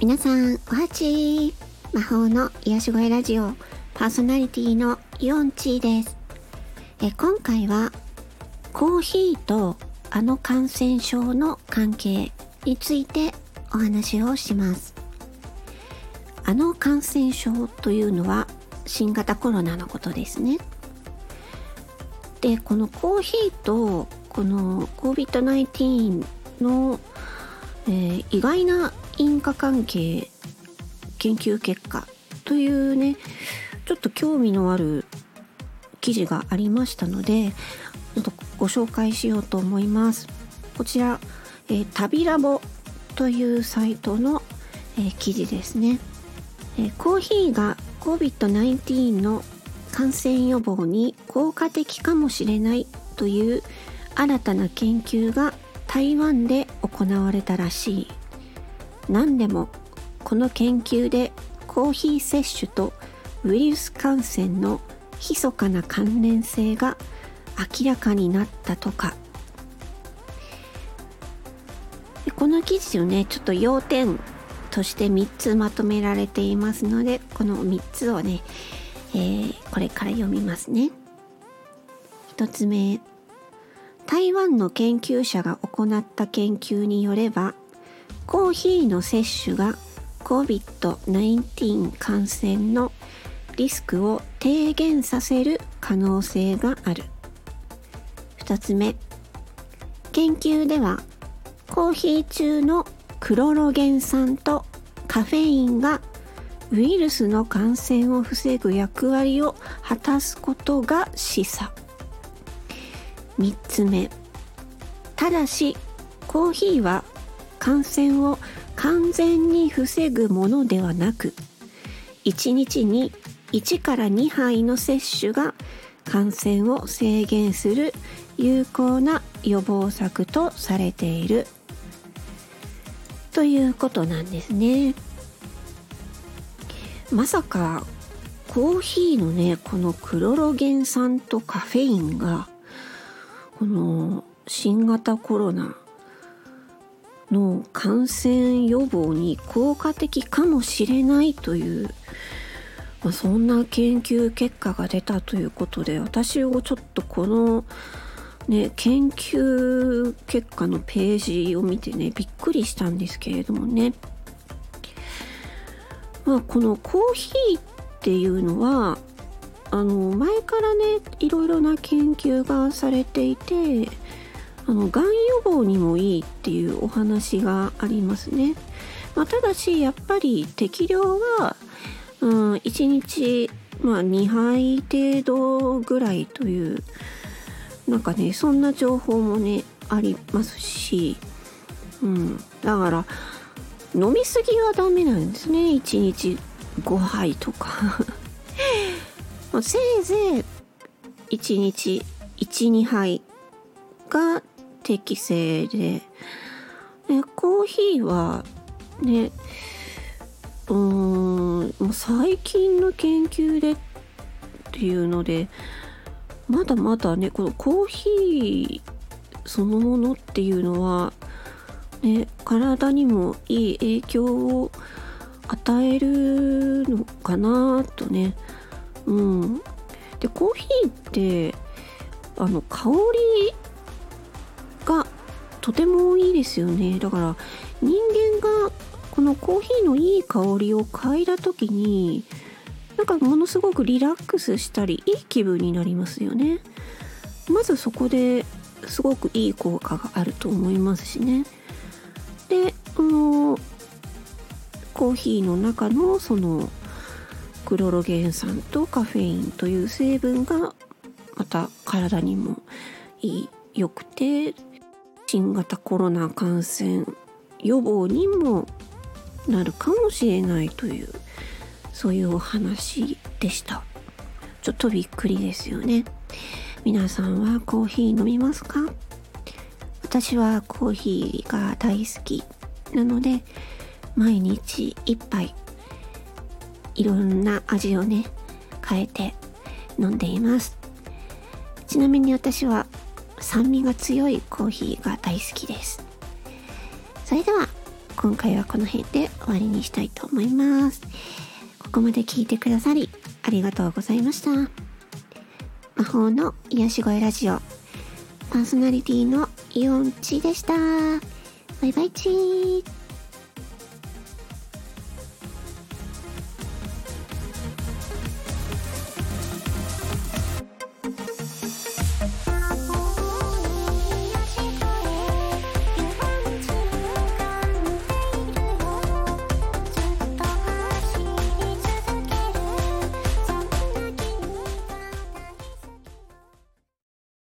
皆さん、おはち魔法の癒し声ラジオパーソナリティのイオンチーです。え今回はコーヒーとあの感染症の関係についてお話をします。あの感染症というのは新型コロナのことですね。で、このコーヒーとこの COVID-19 の、えー、意外な因果関係研究結果というねちょっと興味のある記事がありましたのでちょっとご紹介しようと思います。こちら、えー、旅ラボというサイトの、えー、記事ですね、えー、コーヒーが COVID-19 の感染予防に効果的かもしれないという新たな研究が台湾で行われたらしい。何でもこの研究でコーヒー摂取とウイルス感染の密かな関連性が明らかになったとか。この記事をねちょっと要点として3つまとめられていますのでこの3つをね、えー、これから読みますね。1つ目。台湾の研究者が行った研究によればコーヒーの摂取が COVID-19 感染のリスクを低減させる可能性がある。2つ目。研究ではコーヒー中のクロロゲン酸とカフェインがウイルスの感染を防ぐ役割を果たすことが示唆。3つ目。ただしコーヒーは感染を完全に防ぐものではなく1日に1から2杯の摂取が感染を制限する有効な予防策とされている。ということなんですね。まさかコーヒーのねこのクロロゲン酸とカフェインがこの新型コロナの感染予防に効果的かもしれないという、まあ、そんな研究結果が出たということで私をちょっとこのね研究結果のページを見てねびっくりしたんですけれどもね。まあこのコーヒーっていうのはあの前からねいろいろな研究がされていてあのがん予防にもいいっていうお話がありますね。まあ、ただしやっぱり適量は、うん、1日、まあ、2杯程度ぐらいというなんかねそんな情報もねありますし、うん、だから飲みすぎはダメなんですね1日5杯とか せいぜい1日12杯が適正で、ね、コーヒーはねうーん最近の研究でっていうのでまだまだねこのコーヒーそのものっていうのはね体にもいい影響を与えるのかなとね。うん。でコーヒーってあの香りがとてもいいですよね。だから人間がこのコーヒーのいい香りを嗅いだ時になんかものすごくリラックスしたりいい気分になりますよね。まずそこですごくいい効果があると思いますしね。であのコーヒーの中のそのクロロゲン酸とカフェインという成分がまた体にもいい良くて新型コロナ感染予防にもなるかもしれないというそういうお話でした。ちょっとびっくりですよね。皆さんはコーヒー飲みますか？私はコーヒーが大好きなので毎日一杯いろんな味をね変えて飲んでいます。ちなみに私は酸味が強いコーヒーが大好きです。それでは今回はこの辺で終わりにしたいと思います。ここまで聞いてくださりありがとうございました。魔法の癒し声ラジオ。パーソナリティのイオンチでした。バイバイチー。